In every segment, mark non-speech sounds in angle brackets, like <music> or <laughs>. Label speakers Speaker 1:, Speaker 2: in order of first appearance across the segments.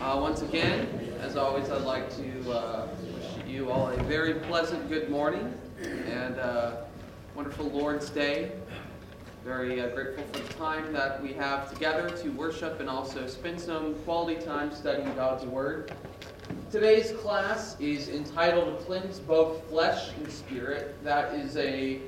Speaker 1: Uh, once again, as always, I'd like to uh, wish you all a very pleasant good morning and uh, wonderful Lord's Day. Very uh, grateful for the time that we have together to worship and also spend some quality time studying God's Word. Today's class is entitled Cleanse Both Flesh and Spirit. That is a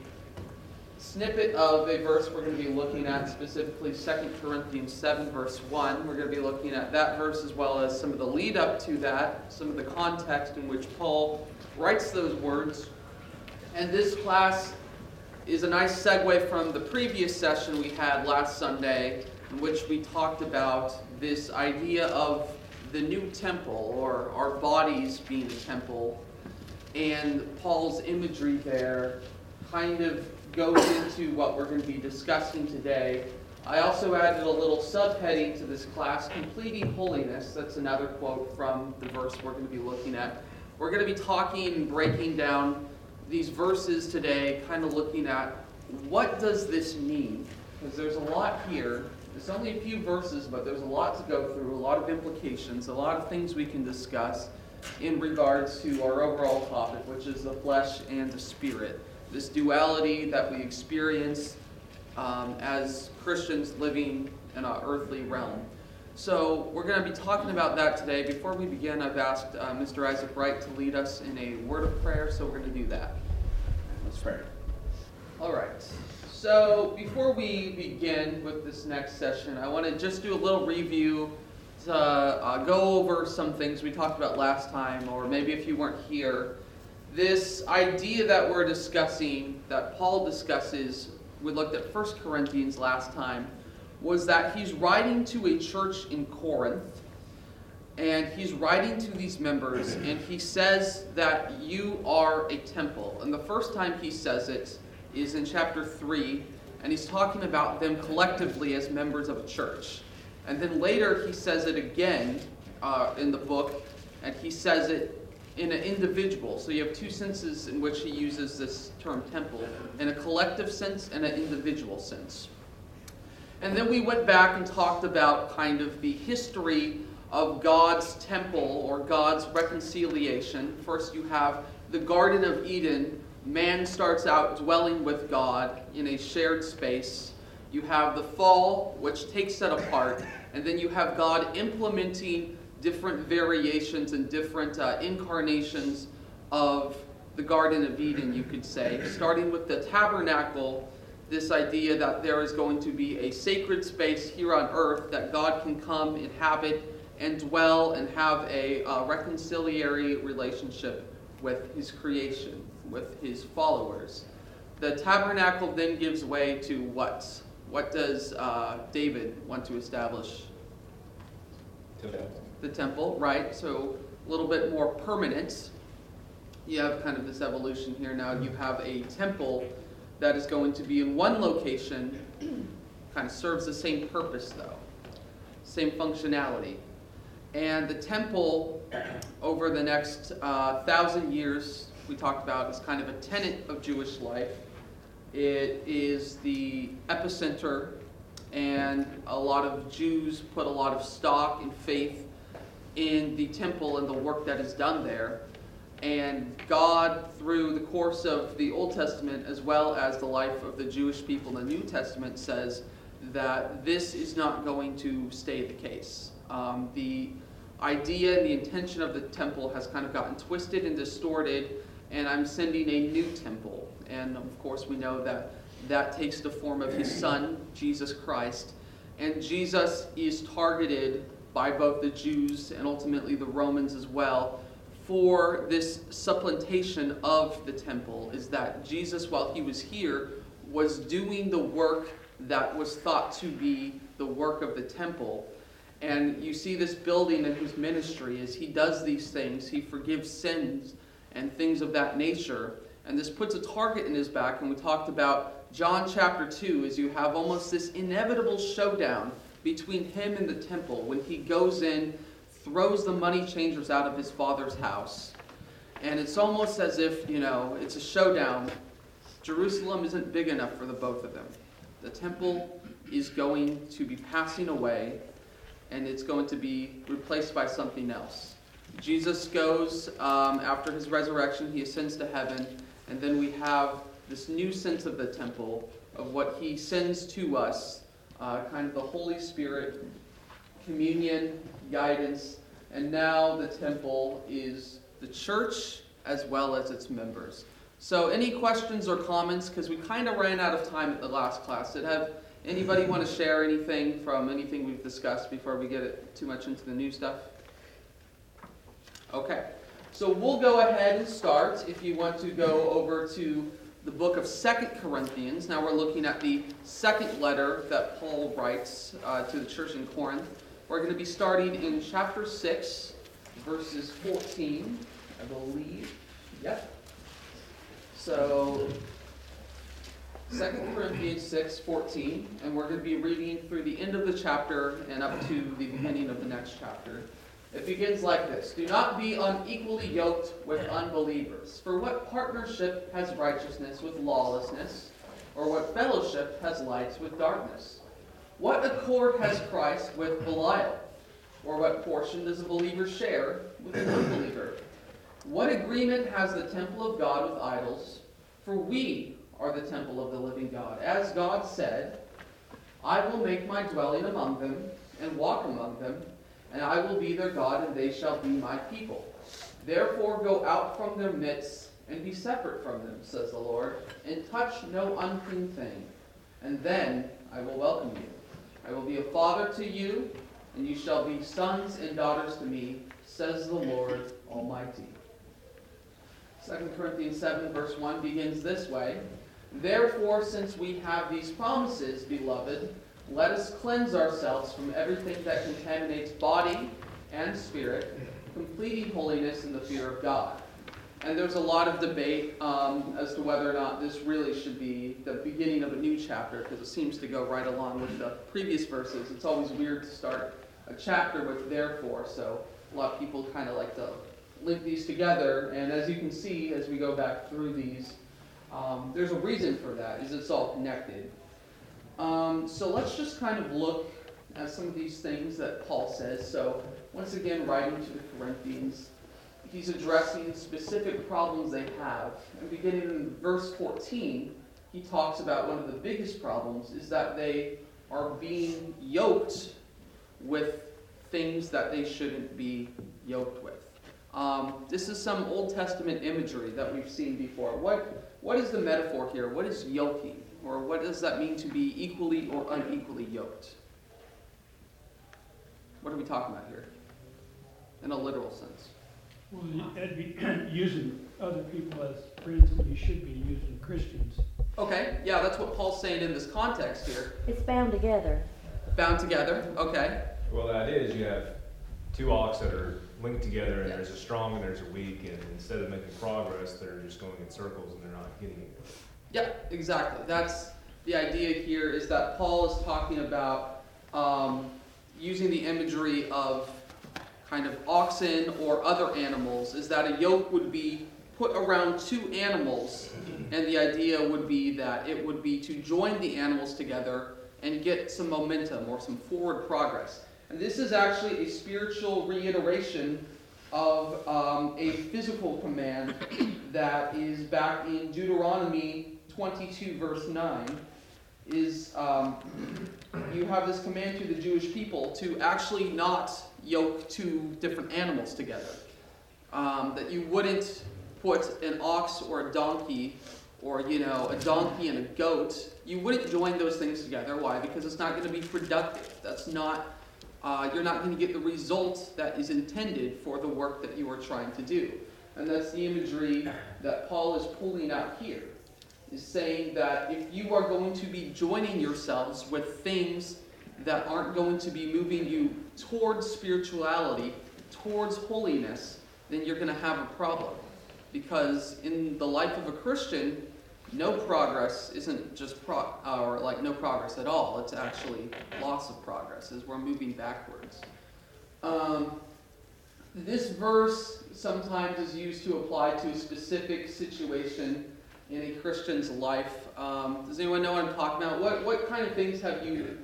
Speaker 1: snippet of a verse we're going to be looking at, specifically 2 Corinthians 7, verse 1. We're going to be looking at that verse as well as some of the lead up to that, some of the context in which Paul writes those words. And this class is a nice segue from the previous session we had last Sunday, in which we talked about this idea of the new temple, or our bodies being a temple, and Paul's imagery there kind of goes into what we're going to be discussing today. I also added a little subheading to this class, Completing Holiness. That's another quote from the verse we're going to be looking at. We're going to be talking and breaking down these verses today, kind of looking at what does this mean? Because there's a lot here. It's only a few verses, but there's a lot to go through, a lot of implications, a lot of things we can discuss in regards to our overall topic, which is the flesh and the spirit this duality that we experience um, as Christians living in our earthly realm. So we're going to be talking about that today. Before we begin, I've asked uh, Mr. Isaac Wright to lead us in a word of prayer, so we're going to do that.
Speaker 2: Let's pray.
Speaker 1: All right. So before we begin with this next session, I want to just do a little review to uh, go over some things we talked about last time, or maybe if you weren't here this idea that we're discussing, that Paul discusses, we looked at 1 Corinthians last time, was that he's writing to a church in Corinth, and he's writing to these members, and he says that you are a temple. And the first time he says it is in chapter 3, and he's talking about them collectively as members of a church. And then later he says it again uh, in the book, and he says it in an individual. So you have two senses in which he uses this term temple in a collective sense and an individual sense. And then we went back and talked about kind of the history of God's temple or God's reconciliation. First, you have the Garden of Eden. Man starts out dwelling with God in a shared space. You have the fall, which takes that apart. And then you have God implementing different variations and different uh, incarnations of the Garden of Eden, you could say, starting with the tabernacle, this idea that there is going to be a sacred space here on earth that God can come, inhabit, and dwell and have a uh, reconciliatory relationship with his creation, with his followers. The tabernacle then gives way to what? What does uh, David want to establish? The temple, right? So a little bit more permanent. You have kind of this evolution here now. You have a temple that is going to be in one location, kind of serves the same purpose though, same functionality. And the temple, over the next uh, thousand years, we talked about, is kind of a tenet of Jewish life. It is the epicenter, and a lot of Jews put a lot of stock and faith in the temple and the work that is done there. And God, through the course of the Old Testament as well as the life of the Jewish people in the New Testament, says that this is not going to stay the case. Um, the idea and the intention of the temple has kind of gotten twisted and distorted, and I'm sending a new temple. And of course, we know that that takes the form of his son, Jesus Christ. And Jesus is targeted by both the Jews and ultimately the Romans as well for this supplantation of the temple is that Jesus, while he was here, was doing the work that was thought to be the work of the temple. And you see this building in his ministry as he does these things. He forgives sins and things of that nature. And this puts a target in his back. And we talked about John chapter 2 as you have almost this inevitable showdown between him and the temple when he goes in, throws the money changers out of his father's house. And it's almost as if, you know, it's a showdown. Jerusalem isn't big enough for the both of them. The temple is going to be passing away, and it's going to be replaced by something else. Jesus goes um, after his resurrection, he ascends to heaven, and then we have this new sense of the temple, of what he sends to us, uh, kind of the Holy Spirit, communion, guidance, and now the temple is the church as well as its members. So, any questions or comments? Because we kind of ran out of time at the last class. Did have anybody want to share anything from anything we've discussed before we get it too much into the new stuff? Okay, so we'll go ahead and start. If you want to go over to the book of Second Corinthians, now we're looking at the second letter that Paul writes uh, to the church in Corinth. We're going to be starting in chapter 6, verses 14, I believe. Yep. So, 2 Corinthians 6, 14, and we're going to be reading through the end of the chapter and up to the beginning of the next chapter. It begins like this Do not be unequally yoked with unbelievers. For what partnership has righteousness with lawlessness? Or what fellowship has light with darkness? What accord has Christ with Belial? Or what portion does a believer share with an unbeliever? What agreement has the temple of God with idols? For we are the temple of the living God. As God said, I will make my dwelling among them and walk among them, and I will be their God, and they shall be my people. Therefore go out from their midst and be separate from them, says the Lord, and touch no unclean thing, and then I will welcome you. I will be a father to you, and you shall be sons and daughters to me, says the Lord Almighty. 2 Corinthians 7, verse 1 begins this way Therefore, since we have these promises, beloved, let us cleanse ourselves from everything that contaminates body and spirit, completing holiness in the fear of God. And there's a lot of debate um, as to whether or not this really should be the beginning of a new chapter, because it seems to go right along with the previous verses. It's always weird to start a chapter with therefore, so a lot of people kind of like to link these together. And as you can see, as we go back through these, um, there's a reason for that, is it's all connected. Um, so let's just kind of look at some of these things that Paul says. So once again, writing to the Corinthians, he's addressing specific problems they have. And beginning in verse 14, he talks about one of the biggest problems is that they are being yoked with things that they shouldn't be yoked with. Um, this is some Old Testament imagery that we've seen before. What, what is the metaphor here? What is yoking? Or what does that mean to be equally or unequally yoked? What are we talking about here? In a literal sense.
Speaker 2: Well, that'd be <clears throat> using other people as friends when you should be using Christians.
Speaker 1: Okay, yeah, that's what Paul's saying in this context here.
Speaker 3: It's bound together.
Speaker 1: Bound together, okay.
Speaker 4: Well, that is, you have two ox that are linked together, and there's a strong and there's a weak, and instead of making progress, they're just going in circles and they're not getting it.
Speaker 1: Yeah, exactly. That's the idea here is that Paul is talking about um, using the imagery of kind of oxen or other animals, is that a yoke would be put around two animals, and the idea would be that it would be to join the animals together and get some momentum or some forward progress. And this is actually a spiritual reiteration of um, a physical command that is back in Deuteronomy 22, verse 9. Is um, you have this command to the Jewish people to actually not yoke two different animals together. Um, that you wouldn't put an ox or a donkey or you know a donkey and a goat. You wouldn't join those things together. Why? Because it's not going to be productive. That's not uh, you're not going to get the result that is intended for the work that you are trying to do. And that's the imagery that paul is pulling out here is saying that if you are going to be joining yourselves with things that aren't going to be moving you towards spirituality towards holiness then you're going to have a problem because in the life of a Christian, no progress isn't just pro- or like no progress at all. It's actually loss of progress as we're moving backwards. Um, this verse sometimes is used to apply to a specific situation in a Christian's life. Um, does anyone know what I'm talking about? What what kind of things have you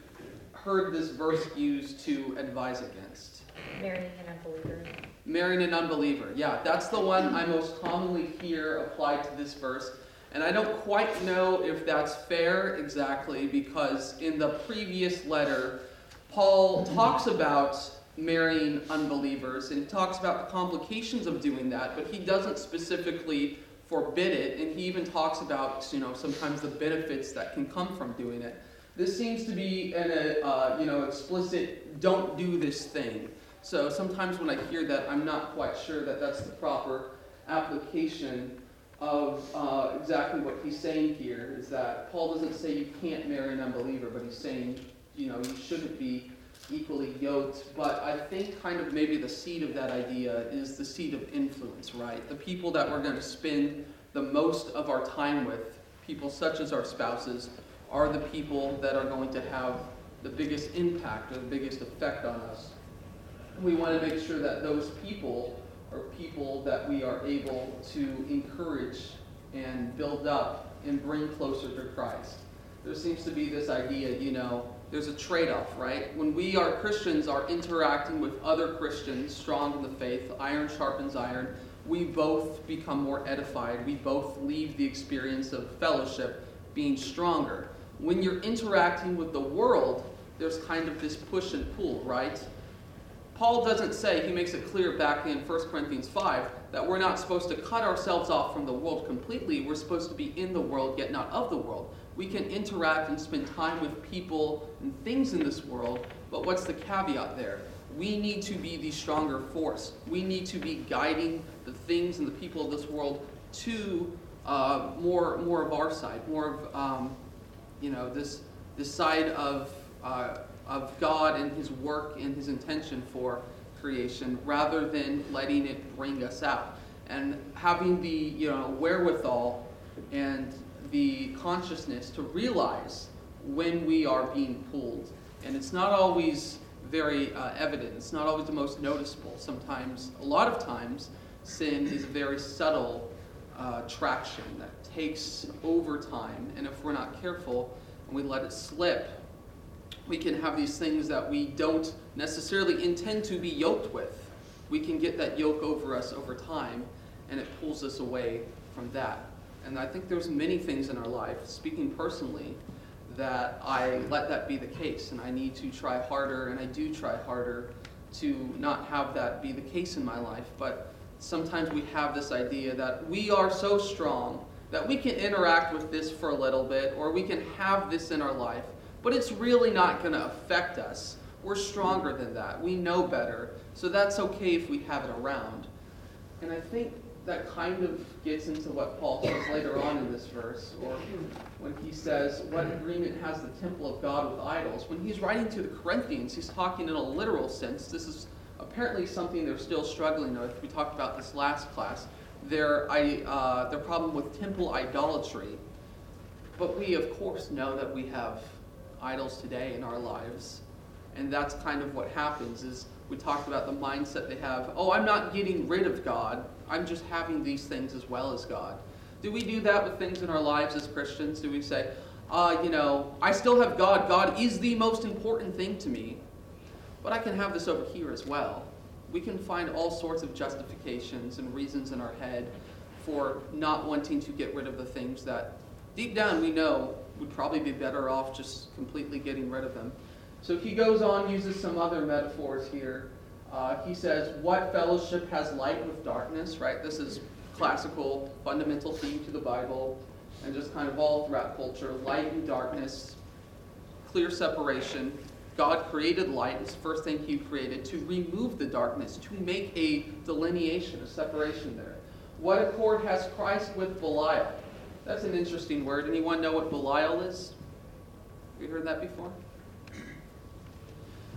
Speaker 1: heard this verse used to advise against?
Speaker 3: Marrying an unbeliever.
Speaker 1: Marrying an unbeliever. Yeah, that's the one I most commonly hear applied to this verse. And I don't quite know if that's fair exactly because in the previous letter, Paul talks about marrying unbelievers and he talks about the complications of doing that, but he doesn't specifically forbid it. And he even talks about, you know, sometimes the benefits that can come from doing it. This seems to be an uh, you know, explicit don't do this thing. So sometimes when I hear that, I'm not quite sure that that's the proper application of uh, exactly what he's saying here. Is that Paul doesn't say you can't marry an unbeliever, but he's saying you know you shouldn't be equally yoked. But I think kind of maybe the seed of that idea is the seed of influence, right? The people that we're going to spend the most of our time with, people such as our spouses, are the people that are going to have the biggest impact or the biggest effect on us we want to make sure that those people are people that we are able to encourage and build up and bring closer to Christ. There seems to be this idea, you know, there's a trade off, right? When we are Christians are interacting with other Christians strong in the faith, iron sharpens iron, we both become more edified. We both leave the experience of fellowship being stronger. When you're interacting with the world, there's kind of this push and pull, right? Paul doesn't say, he makes it clear back in 1 Corinthians 5, that we're not supposed to cut ourselves off from the world completely. We're supposed to be in the world, yet not of the world. We can interact and spend time with people and things in this world, but what's the caveat there? We need to be the stronger force. We need to be guiding the things and the people of this world to uh, more, more of our side, more of, um, you know, this, this side of. Uh, of God and His work and His intention for creation rather than letting it bring us out. And having the you know, wherewithal and the consciousness to realize when we are being pulled. And it's not always very uh, evident, it's not always the most noticeable. Sometimes, a lot of times, sin is a very subtle uh, traction that takes over time. And if we're not careful and we let it slip, we can have these things that we don't necessarily intend to be yoked with. We can get that yoke over us over time, and it pulls us away from that. And I think there's many things in our life, speaking personally, that I let that be the case, and I need to try harder, and I do try harder to not have that be the case in my life. But sometimes we have this idea that we are so strong that we can interact with this for a little bit, or we can have this in our life, but it's really not going to affect us. We're stronger than that. We know better. So that's okay if we have it around. And I think that kind of gets into what Paul says later on in this verse, or when he says, What agreement has the temple of God with idols? When he's writing to the Corinthians, he's talking in a literal sense. This is apparently something they're still struggling with. We talked about this last class. Their, uh, their problem with temple idolatry. But we, of course, know that we have idols today in our lives. And that's kind of what happens is we talked about the mindset they have, oh, I'm not getting rid of God. I'm just having these things as well as God. Do we do that with things in our lives as Christians? Do we say, uh, you know, I still have God. God is the most important thing to me. But I can have this over here as well. We can find all sorts of justifications and reasons in our head for not wanting to get rid of the things that deep down we know would probably be better off just completely getting rid of them. So he goes on, uses some other metaphors here. Uh, he says, What fellowship has light with darkness, right? This is classical, fundamental theme to the Bible, and just kind of all throughout culture. Light and darkness, clear separation. God created light, it's the first thing he created, to remove the darkness, to make a delineation, a separation there. What accord has Christ with Belial? That's an interesting word. Anyone know what Belial is? Have you heard that before?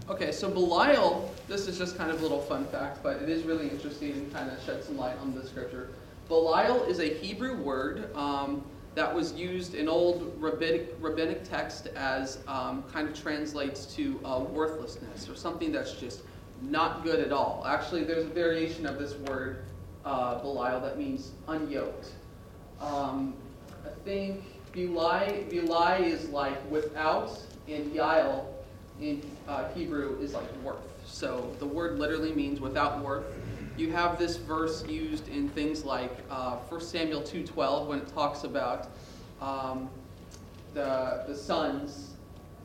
Speaker 1: Okay, so Belial, this is just kind of a little fun fact, but it is really interesting and kind of shed some light on the scripture. Belial is a Hebrew word um, that was used in old rabbinic, rabbinic text as um, kind of translates to uh, worthlessness or something that's just not good at all. Actually, there's a variation of this word, uh, Belial, that means unyoked. Um, I think Bilai, Bilai is like without, and Yael in uh, Hebrew is like worth. So the word literally means without worth. You have this verse used in things like uh, 1 Samuel 2.12 when it talks about um, the, the sons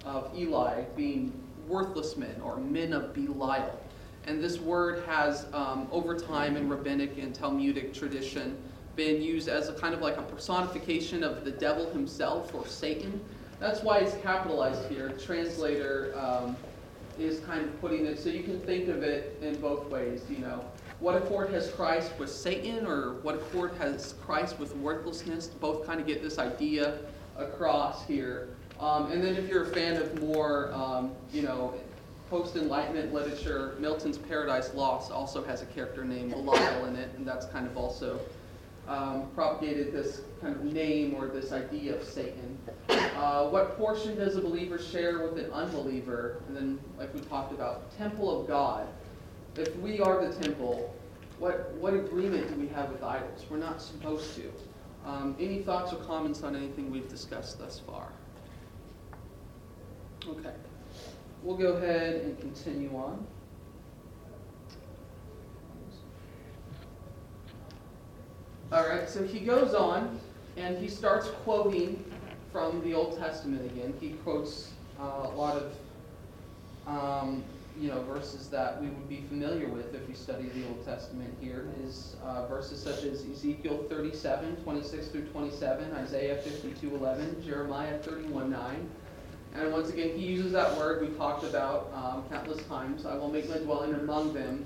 Speaker 1: of Eli being worthless men or men of Belial. And this word has, um, over time in rabbinic and Talmudic tradition, been used as a kind of like a personification of the devil himself or Satan. That's why it's capitalized here. Translator um, is kind of putting it so you can think of it in both ways. You know, what accord has Christ with Satan, or what accord has Christ with worthlessness? Both kind of get this idea across here. Um, and then if you're a fan of more, um, you know, post-enlightenment literature, Milton's Paradise Lost also has a character named Belial in it, and that's kind of also um, propagated this kind of name or this idea of Satan. Uh, what portion does a believer share with an unbeliever? And then, like we talked about, temple of God. If we are the temple, what, what agreement do we have with idols? We're not supposed to. Um, any thoughts or comments on anything we've discussed thus far? Okay. We'll go ahead and continue on. All right, so he goes on and he starts quoting from the Old Testament again. He quotes uh, a lot of um, you know verses that we would be familiar with if we study the Old Testament. Here is uh, verses such as Ezekiel 37, 26 through 27, Isaiah 52, 11, Jeremiah 31, 9. And once again, he uses that word we talked about um, countless times. I will make my dwelling among them.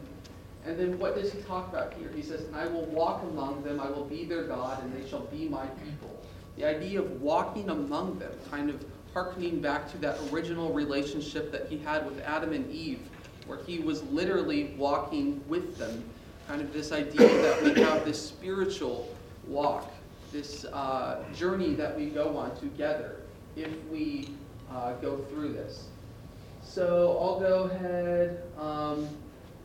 Speaker 1: And then what does he talk about here? He says, I will walk among them, I will be their God, and they shall be my people. The idea of walking among them, kind of harkening back to that original relationship that he had with Adam and Eve, where he was literally walking with them. Kind of this idea that we have this spiritual walk, this uh, journey that we go on together if we uh, go through this. So I'll go ahead. Um,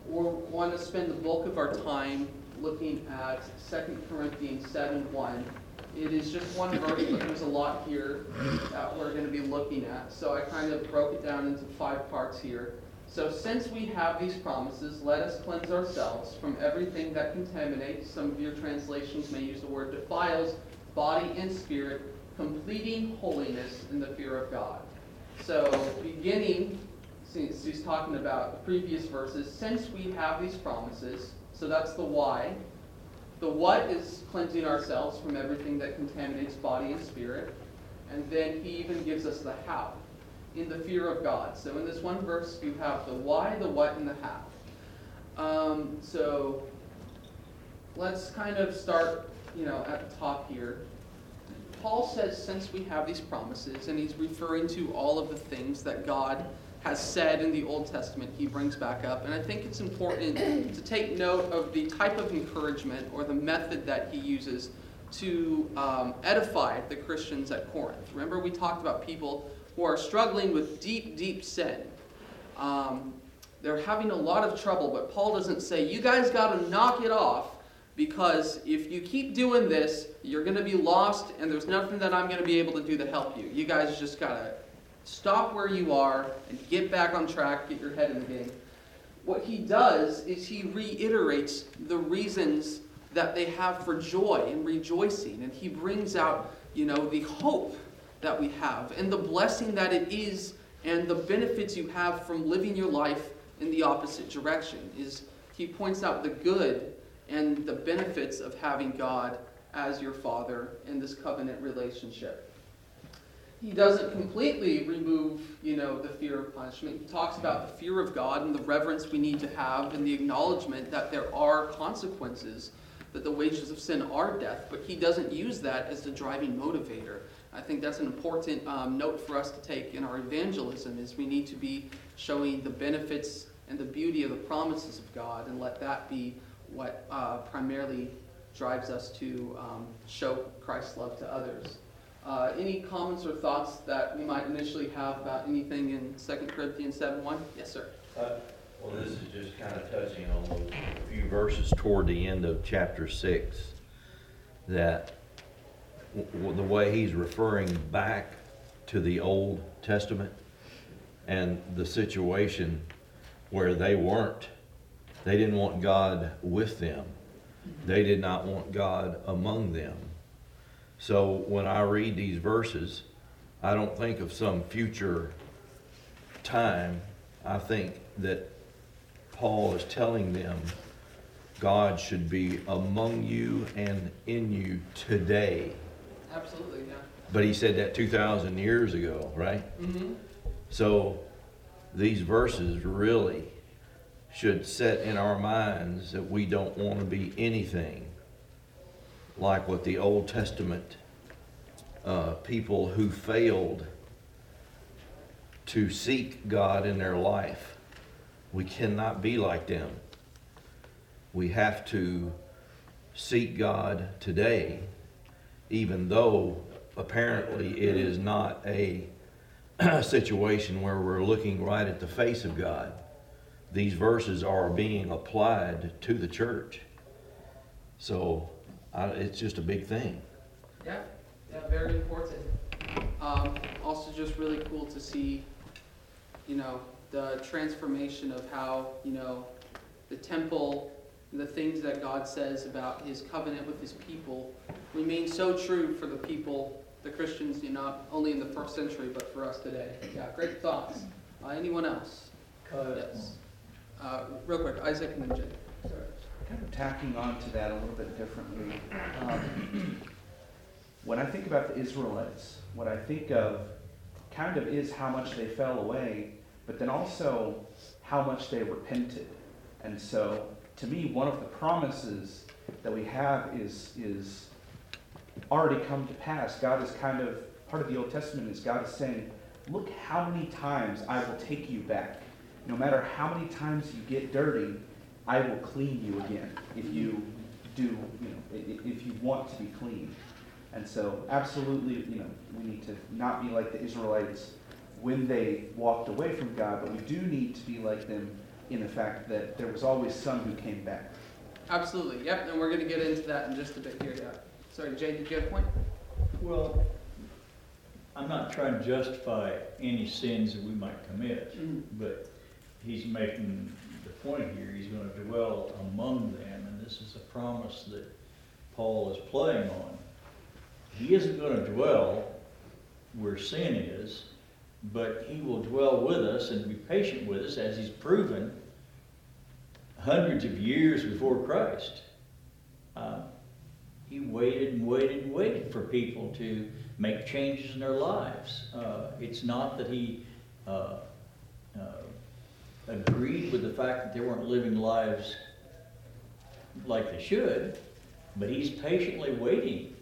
Speaker 1: we want to spend the bulk of our time looking at 2 Corinthians 7 1. It is just one verse, but there's a lot here that we're going to be looking at. So I kind of broke it down into five parts here. So since we have these promises, let us cleanse ourselves from everything that contaminates. Some of your translations may use the word defiles body and spirit, completing holiness in the fear of God. So beginning, since he's talking about the previous verses, since we have these promises, so that's the why. The what is cleansing ourselves from everything that contaminates body and spirit. And then he even gives us the how in the fear of God. So in this one verse, you have the why, the what, and the how. Um, so let's kind of start, you know, at the top here. Paul says, since we have these promises, and he's referring to all of the things that God has said in the Old Testament, he brings back up. And I think it's important <clears throat> to take note of the type of encouragement or the method that he uses to um, edify the Christians at Corinth. Remember, we talked about people who are struggling with deep, deep sin. Um, they're having a lot of trouble, but Paul doesn't say, you guys got to knock it off because if you keep doing this, you're going to be lost, and there's nothing that I'm going to be able to do to help you. You guys just got to stop where you are and get back on track, get your head in the game. What he does is he reiterates the reasons that they have for joy and rejoicing, and he brings out, you know, the hope that we have and the blessing that it is and the benefits you have from living your life in the opposite direction. Is he points out the good and the benefits of having God as your father in this covenant relationship. He doesn't completely remove, you know, the fear of punishment. He talks about the fear of God and the reverence we need to have and the acknowledgement that there are consequences, that the wages of sin are death, but he doesn't use that as the driving motivator. I think that's an important um, note for us to take in our evangelism is we need to be showing the benefits and the beauty of the promises of God and let that be what uh, primarily drives us to um, show Christ's love to others. Uh, any comments or thoughts that we might initially have about anything in 2 Corinthians 7 1? Yes, sir.
Speaker 3: Uh, well, this is just kind of touching on a few verses toward the end of chapter 6 that w- the way he's referring back to the Old Testament and the situation where they weren't. They didn't want God with them. They did not want God among them. So when I read these verses, I don't think of some future time. I think that Paul is telling them God should be among you and in you today.
Speaker 1: Absolutely, yeah.
Speaker 3: But he said that 2,000 years ago, right?
Speaker 1: Mm-hmm.
Speaker 3: So these verses really should set in our minds that we don't want to be anything like what the Old Testament uh, people who failed to seek God in their life. We cannot be like them. We have to seek God today, even though apparently it is not a <clears throat> situation where we're looking right at the face of God. These verses are being applied to the church. So I, it's just a big thing.
Speaker 1: Yeah, yeah, very important. Um, also, just really cool to see, you know, the transformation of how, you know, the temple, the things that God says about his covenant with his people remain so true for the people, the Christians, you know, not only in the first century, but for us today. Yeah, great thoughts. Uh, anyone else? Yes. Uh, real quick, Isaac and then Jay. Sorry.
Speaker 5: Kind of tacking on to that a little bit differently. Um, when I think about the Israelites, what I think of kind of is how much they fell away, but then also how much they repented. And so, to me, one of the promises that we have is is already come to pass. God is kind of part of the Old Testament is God is saying, "Look how many times I will take you back. No matter how many times you get dirty, I will clean you again if you do, you know, i- i- if you want to be clean. And so, absolutely, you know, we need to not be like the Israelites when they walked away from God, but we do need to be like them in the fact that there was always some who came back.
Speaker 1: Absolutely, yep, and we're going to get into that in just a bit here, yeah. Sorry, Jay, did you have a point?
Speaker 6: Well, I'm not trying to justify any sins that we might commit, mm-hmm. but he's making the point here, he's gonna dwell among them, and this is a promise that Paul is playing on. He isn't gonna dwell where sin is, but he will dwell with us and be patient with us, as he's proven hundreds of years before Christ. Uh, he waited and waited and waited for people to make changes in their lives. Uh, it's not that he uh, agreed with the fact that they weren't living lives like they should, but he's patiently waiting.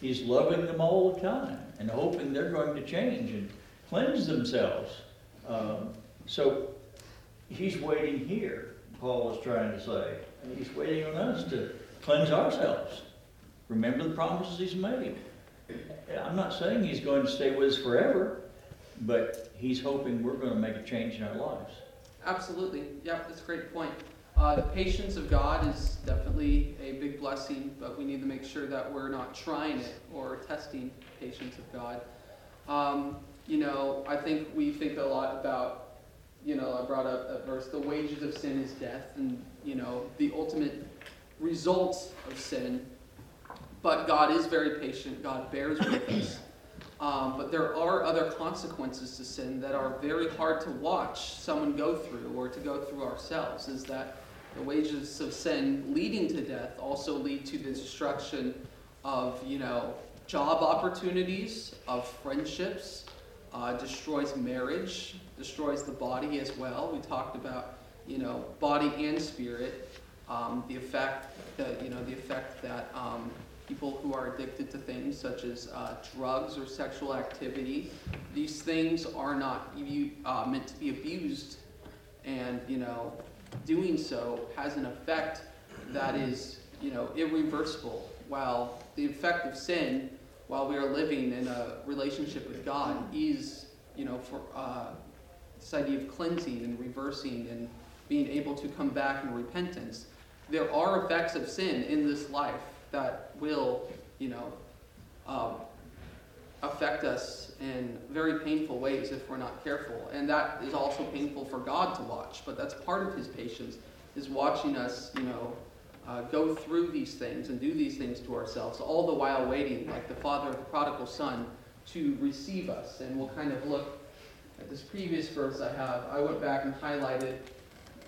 Speaker 6: He's loving them all the time and hoping they're going to change and cleanse themselves. Um, so he's waiting here, Paul is trying to say. And he's waiting on us to cleanse ourselves. Remember the promises he's made. I'm not saying he's going to stay with us forever, but he's hoping we're going to make a change in our lives.
Speaker 1: Absolutely, yep, that's a great point. Uh, the patience of God is definitely a big blessing, but we need to make sure that we're not trying it or testing patience of God. Um, you know, I think we think a lot about, you know, I brought up that verse, the wages of sin is death, and, you know, the ultimate results of sin. But God is very patient, God bears with us. Um, but there are other consequences to sin that are very hard to watch someone go through or to go through ourselves. Is that the wages of sin leading to death also lead to the destruction of, you know, job opportunities, of friendships, uh, destroys marriage, destroys the body as well. We talked about, you know, body and spirit, um, the effect that, you know, the effect that um, people who are addicted to things such as uh, drugs or sexual activity. These things are not uh, meant to be abused, and you know, doing so has an effect that is you know irreversible. While the effect of sin, while we are living in a relationship with God, is you know for uh, this idea of cleansing and reversing and being able to come back in repentance. There are effects of sin in this life that will, you know, um, affect us in very painful ways if we're not careful. And that is also painful for God to watch, but that's part of his patience, is watching us, you know, uh, go through these things and do these things to ourselves, all the while waiting, like the father of the prodigal son, to receive us. And we'll kind of look at this previous verse I have. I went back and highlighted.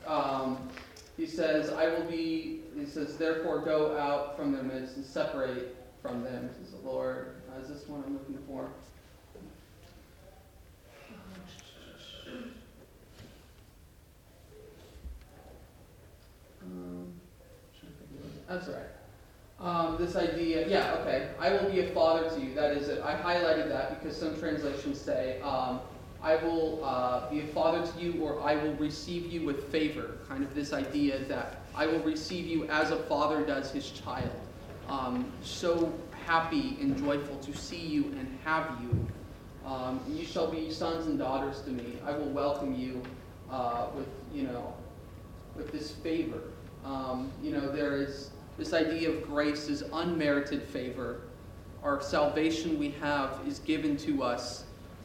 Speaker 1: Um, he says, I will be, he says, therefore go out from their midst and separate from them, says the Lord. Uh, is this one I'm looking for? Um. That's right. Um, this idea, yeah, okay. I will be a father to you. That is it. I highlighted that because some translations say, um, I will uh, be a father to you, or I will receive you with favor. Kind of this idea that I will receive you as a father does his child. Um, so happy and joyful to see you and have you. Um, you shall be sons and daughters to me. I will welcome you uh, with, you know, with this favor. Um, you know, there is this idea of grace is unmerited favor. Our salvation we have is given to us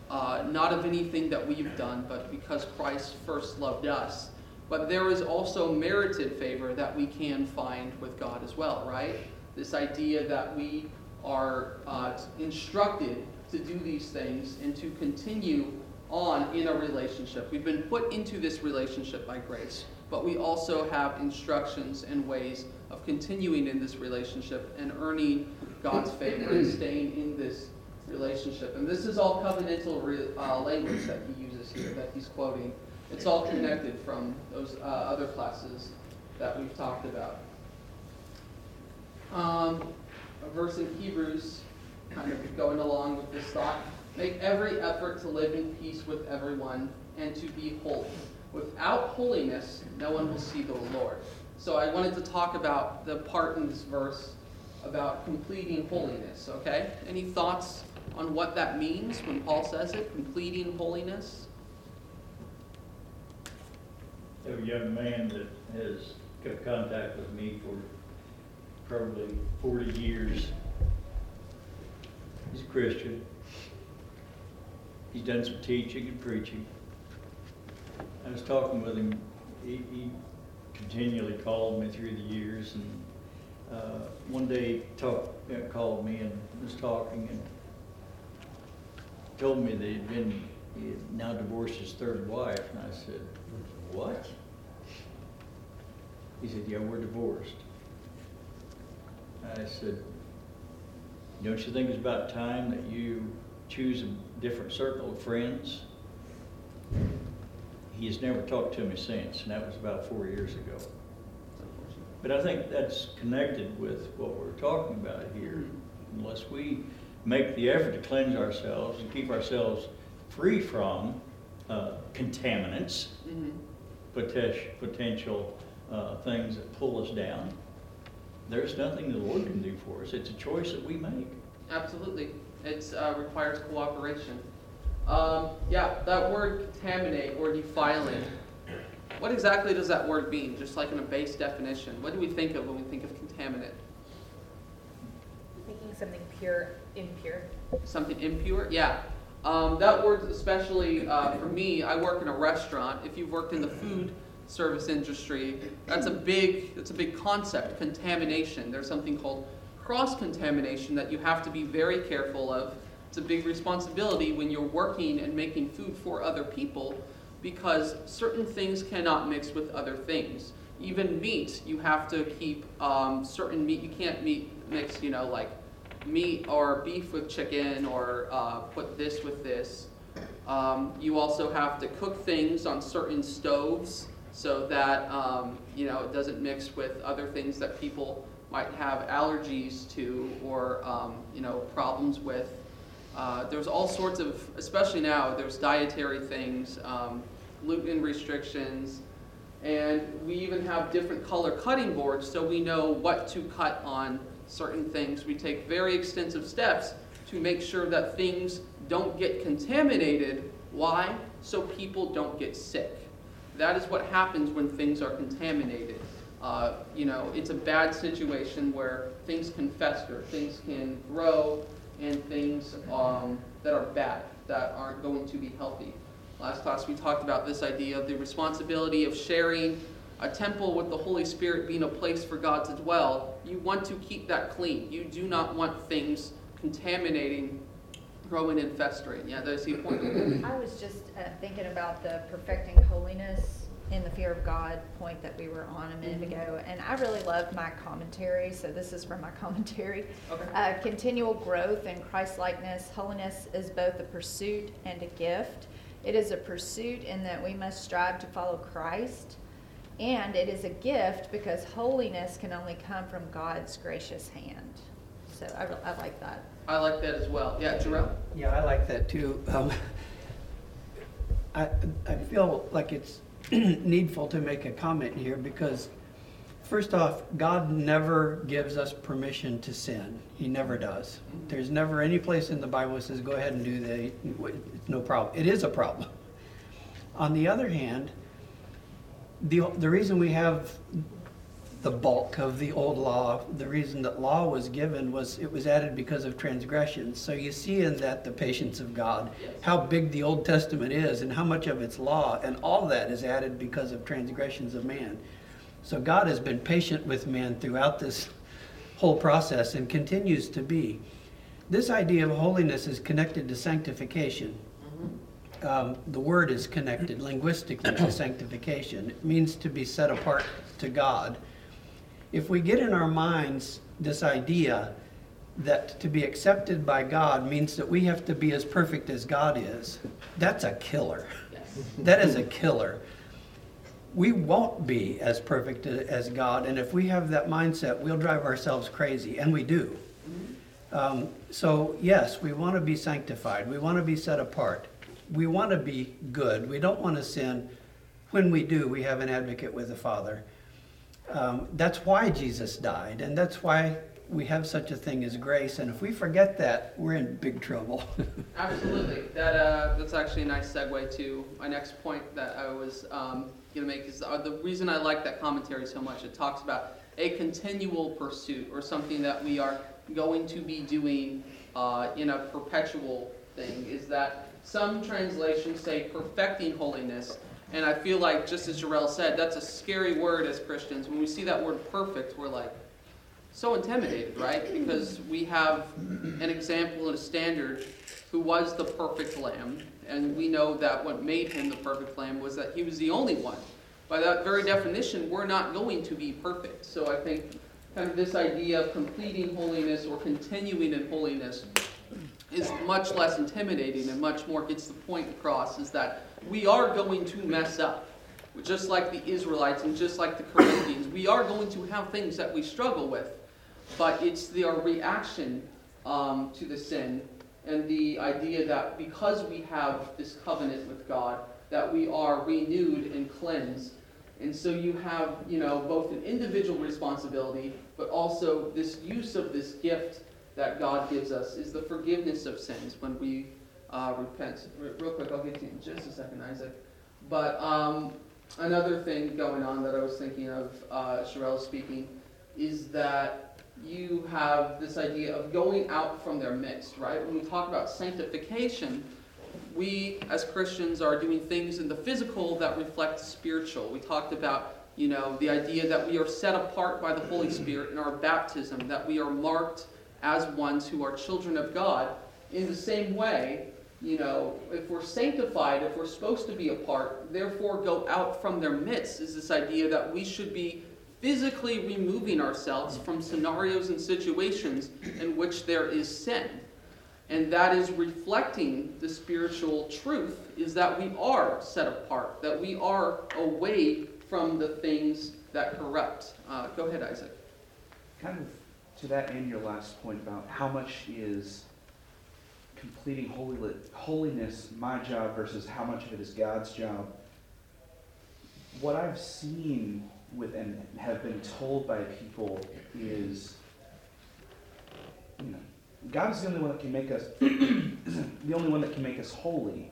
Speaker 1: uh, not of anything that we've done, but because Christ first loved us. But there is also merited favor that we can find with God as well, right? This idea that we are uh, instructed to do these things and to continue on in a relationship. We've been put into this relationship by grace, but we also have instructions and ways of continuing in this relationship and earning God's favor and staying in this relationship. And this is all covenantal re- uh, language that he uses here, that he's quoting. It's all connected from those uh, other classes that we've talked about. Um, a verse in Hebrews, kind of going along with this thought. Make every effort to live in peace with everyone and to be holy. Without holiness, no one will see the Lord. So I wanted to talk about the part in this verse about completing holiness, okay? Any thoughts on what that means when Paul says it, completing holiness?
Speaker 6: A young man that has kept contact with me for probably forty years. He's a Christian. He's done some teaching and preaching. I was talking with him, he, he continually called me through the years and, uh, one day he talked, uh, called me and was talking and told me that he'd been, he had now divorced his third wife, and I said, what? He said, yeah, we're divorced. I said, don't you think it's about time that you choose a different circle of friends? He has never talked to me since, and that was about four years ago. But I think that's connected with what we're talking about here. Unless we make the effort to cleanse ourselves and keep ourselves free from uh, contaminants,
Speaker 1: Mm-hmm.
Speaker 6: Potential, potential uh, things that pull us down, there's nothing the Lord can do for us. It's a choice that we make.
Speaker 1: Absolutely. It uh, requires cooperation. Um, yeah, that word contaminate or defiling. What exactly does that word mean? Just like in a base definition. What do we think of when we think of contaminate?
Speaker 7: Making something pure impure.
Speaker 1: Something impure? Yeah. Um, that word, especially uh, for me, I work in a restaurant. If you've worked in the food service industry, that's a big, that's a big concept. Contamination. There's something called cross contamination that you have to be very careful of. It's a big responsibility when you're working and making food for other people because certain things cannot mix with other things. Even meat, you have to keep um, certain meat. You can't mix, you know, like meat or beef with chicken or uh, put this with this. Um, you also have to cook things on certain stoves so that um, you know it doesn't mix with other things that people might have allergies to or um, you know problems with. Uh, there's all sorts of, especially now, there's dietary things, um, gluten restrictions, and we even have different color cutting boards so we know what to cut on certain things. We take very extensive steps to make sure that things don't get contaminated. Why? So people don't get sick. That is what happens when things are contaminated. Uh, you know, it's a bad situation where things can fester, things can grow, and things um, that are bad, that aren't going to be healthy. Last class, we talked about this idea of the responsibility of sharing a temple with the Holy Spirit being a place for God to dwell. You want to keep that clean. You do not want things contaminating, growing, and festering. Yeah, there's the point. <coughs>
Speaker 8: I was just uh, thinking about the perfecting holiness in the fear of God point that we were on a minute
Speaker 1: Mhm.
Speaker 8: ago, and I really loved my commentary, so this is from my <laughs> commentary.
Speaker 1: Okay.
Speaker 8: Uh, continual growth in Christ-likeness, holiness is both a pursuit and a gift. It is a pursuit in that we must strive to follow Christ, and it is a gift because holiness can only come from God's gracious hand. So I, I like that.
Speaker 1: I like that as well. Yeah, Jarrell?
Speaker 9: Yeah, I like that too. Um, I, I feel like it's <clears throat> needful to make a comment here because, first off, God never gives us permission to sin. He never does. There's never any place in the Bible that says, go ahead and do that. It's no problem. It is a problem. On the other hand, the, the reason we have the bulk of the old law, the reason that law was given was it was added because of transgressions. So you see in that the patience of God, how big the Old Testament is and how much of its law, and all that is added because of transgressions of man. So God has been patient with man throughout this whole process and continues to be. This idea of holiness is connected to sanctification. Mm-hmm. Um, the word is connected linguistically to <coughs> sanctification. It means to be set apart to God. If we get in our minds this idea that to be accepted by God means that we have to be as perfect as God is, that's a killer.
Speaker 1: Yes.
Speaker 9: That is a <laughs> killer. We won't be as perfect as God, and if we have that mindset, we'll drive ourselves crazy, and we do. Um, so, yes, we want to be sanctified. We want to be set apart. We want to be good. We don't want to sin. When we do, we have an advocate with the Father. Um, that's why Jesus died, and that's why we have such a thing as grace. And if we forget that, we're in big trouble. <laughs>
Speaker 1: Absolutely. That uh, that's actually a nice segue to my next point that I was um, going to make. Is uh, the reason I like that commentary so much? It talks about a continual pursuit or something that we are going to be doing uh, in a perpetual thing. Is that some translations say perfecting holiness, and I feel like just as Jarrell said, that's a scary word as Christians. When we see that word perfect, we're like so intimidated, right? Because we have an example and a standard who was the perfect lamb, and we know that what made him the perfect lamb was that he was the only one. By that very definition, we're not going to be perfect. So I think kind of this idea of completing holiness or continuing in holiness is much less intimidating and much more gets the point across is that we are going to mess up. Just like the Israelites and just like the Corinthians, we are going to have things that we struggle with but it's their reaction um, to the sin and the idea that because we have this covenant with God, that we are renewed and cleansed. And so you have, you know, both an individual responsibility, but also this use of this gift that God gives us is the forgiveness of sins when we uh, repent. Re- Real quick, I'll get to you in just a second, Isaac. But um, another thing going on that I was thinking of, uh, Sherelle speaking, is that you have this idea of going out from their midst, right? When we talk about sanctification, we as Christians are doing things in the physical that reflect spiritual. We talked about, you know, the idea that we are set apart by the Holy Spirit in our baptism, that we are marked as ones who are children of God. In the same way, you know, if we're sanctified, if we're supposed to be apart, therefore go out from their midst, is this idea that we should be physically removing ourselves from scenarios and situations in which there is sin. And that is reflecting the spiritual truth is that we are set apart, that we are away from the things that corrupt. Uh, go ahead, Isaac.
Speaker 5: Kind of to that and your last point about how much is completing holy, holiness my job versus how much of it is God's job. What I've seen with and have been told by people is, you know, God is the only one that can make us, <clears throat> the only one that can make us holy.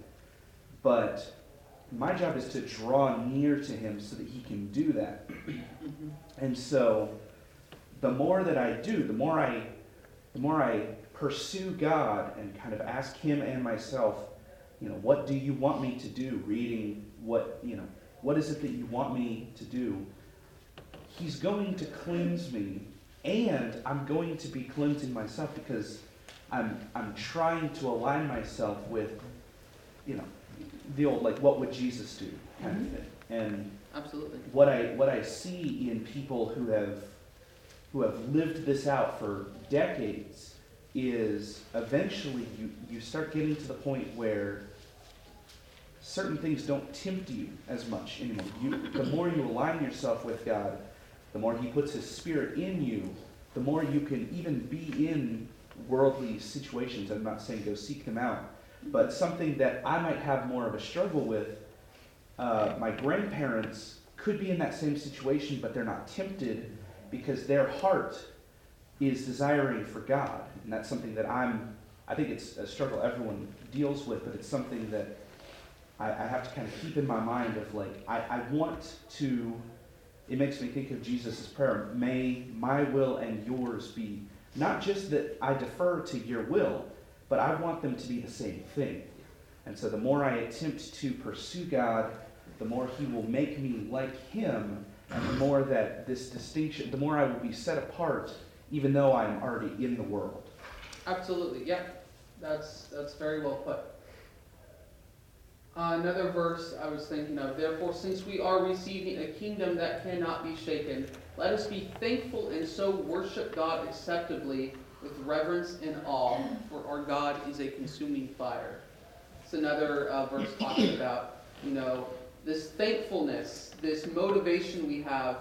Speaker 5: But my job is to draw near to Him so that He can do that. Mm-hmm. And so, the more that I do, the more I, the more I pursue God and kind of ask Him and myself, you know, what do you want me to do? Reading what, you know, what is it that you want me to do? He's going to cleanse me, and I'm going to be cleansing myself because I'm I'm trying to align myself with, you know, the old like what would Jesus do kind of mm-hmm. thing. And
Speaker 1: Absolutely.
Speaker 5: what I what I see in people who have who have lived this out for decades is eventually you, you start getting to the point where certain things don't tempt you as much anymore. You, the more you align yourself with God, the more He puts His Spirit in you, the more you can even be in worldly situations. I'm not saying go seek them out, but something that I might have more of a struggle with. Uh, my grandparents could be in that same situation, but they're not tempted because their heart is desiring for God. And that's something that I'm, I think it's a struggle everyone deals with, but it's something that I, I have to kind of keep in my mind of like, I, I want to, it makes me think of Jesus' prayer, may my will and yours be, not just that I defer to your will, but I want them to be the same thing. And so the more I attempt to pursue God, the more He will make me like Him, and the more that this distinction, the more I will be set apart, even though I am already in the world.
Speaker 1: Absolutely, yeah. That's that's very well put. Uh, another verse I was thinking of. Therefore, since we are receiving a kingdom that cannot be shaken, let us be thankful and so worship God acceptably with reverence and awe, for our God is a consuming fire. It's another uh, verse talking about, you know, this thankfulness, this motivation we have,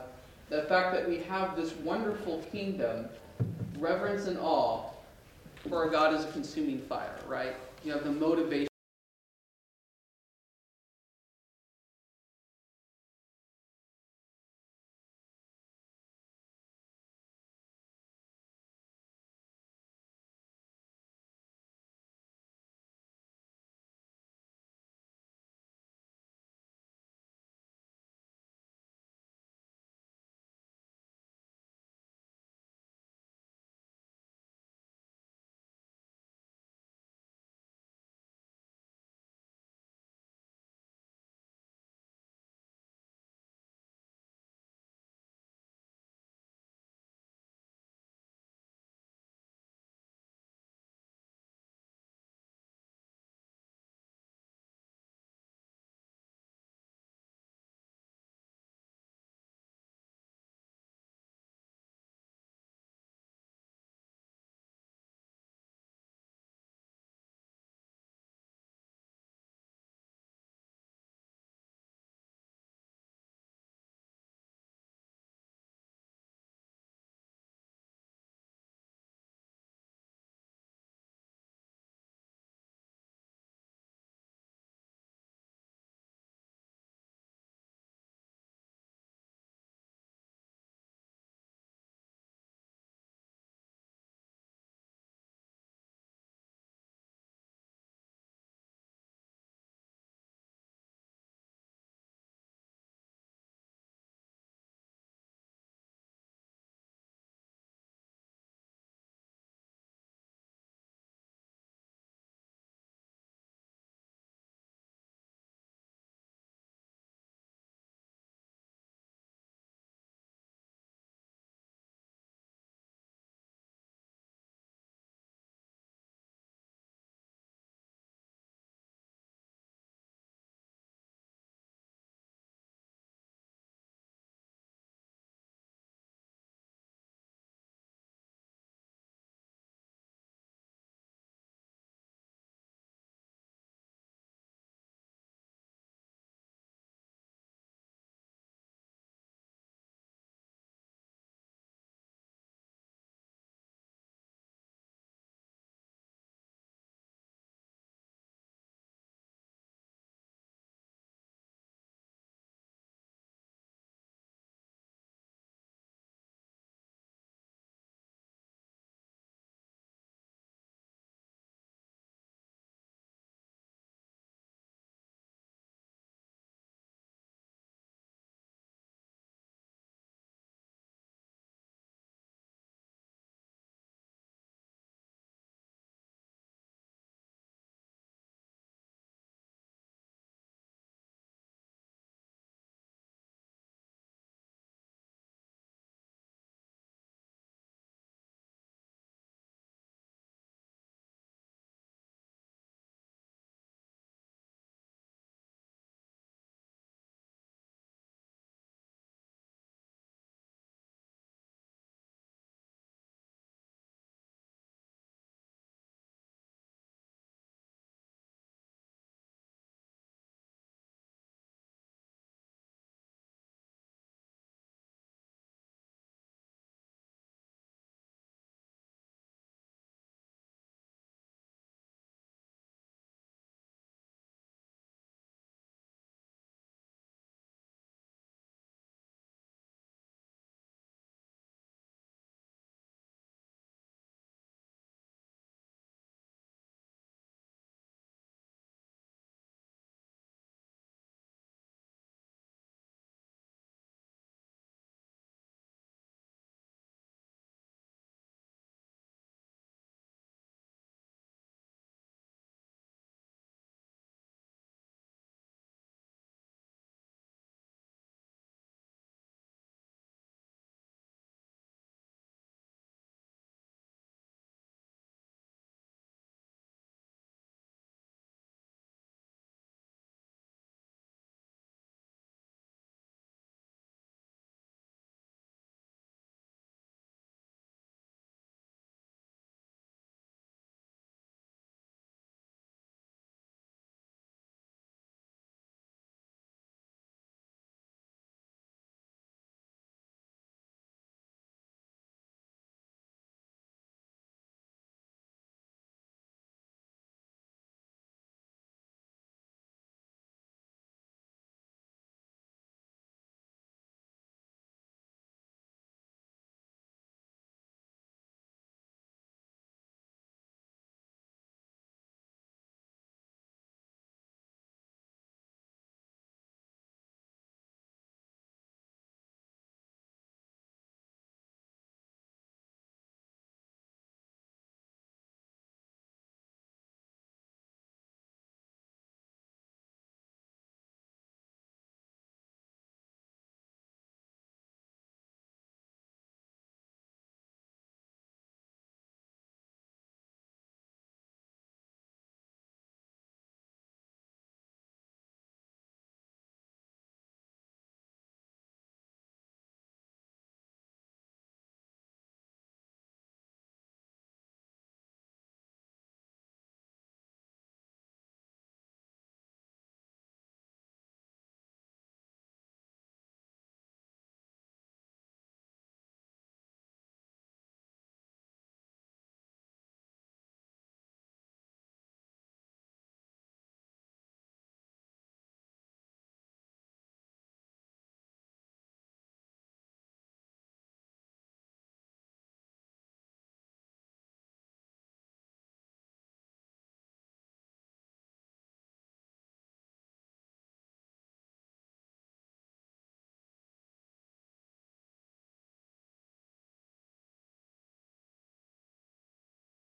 Speaker 1: the fact that we have this wonderful kingdom, reverence and awe, for our God is a consuming fire, right? You have the motivation.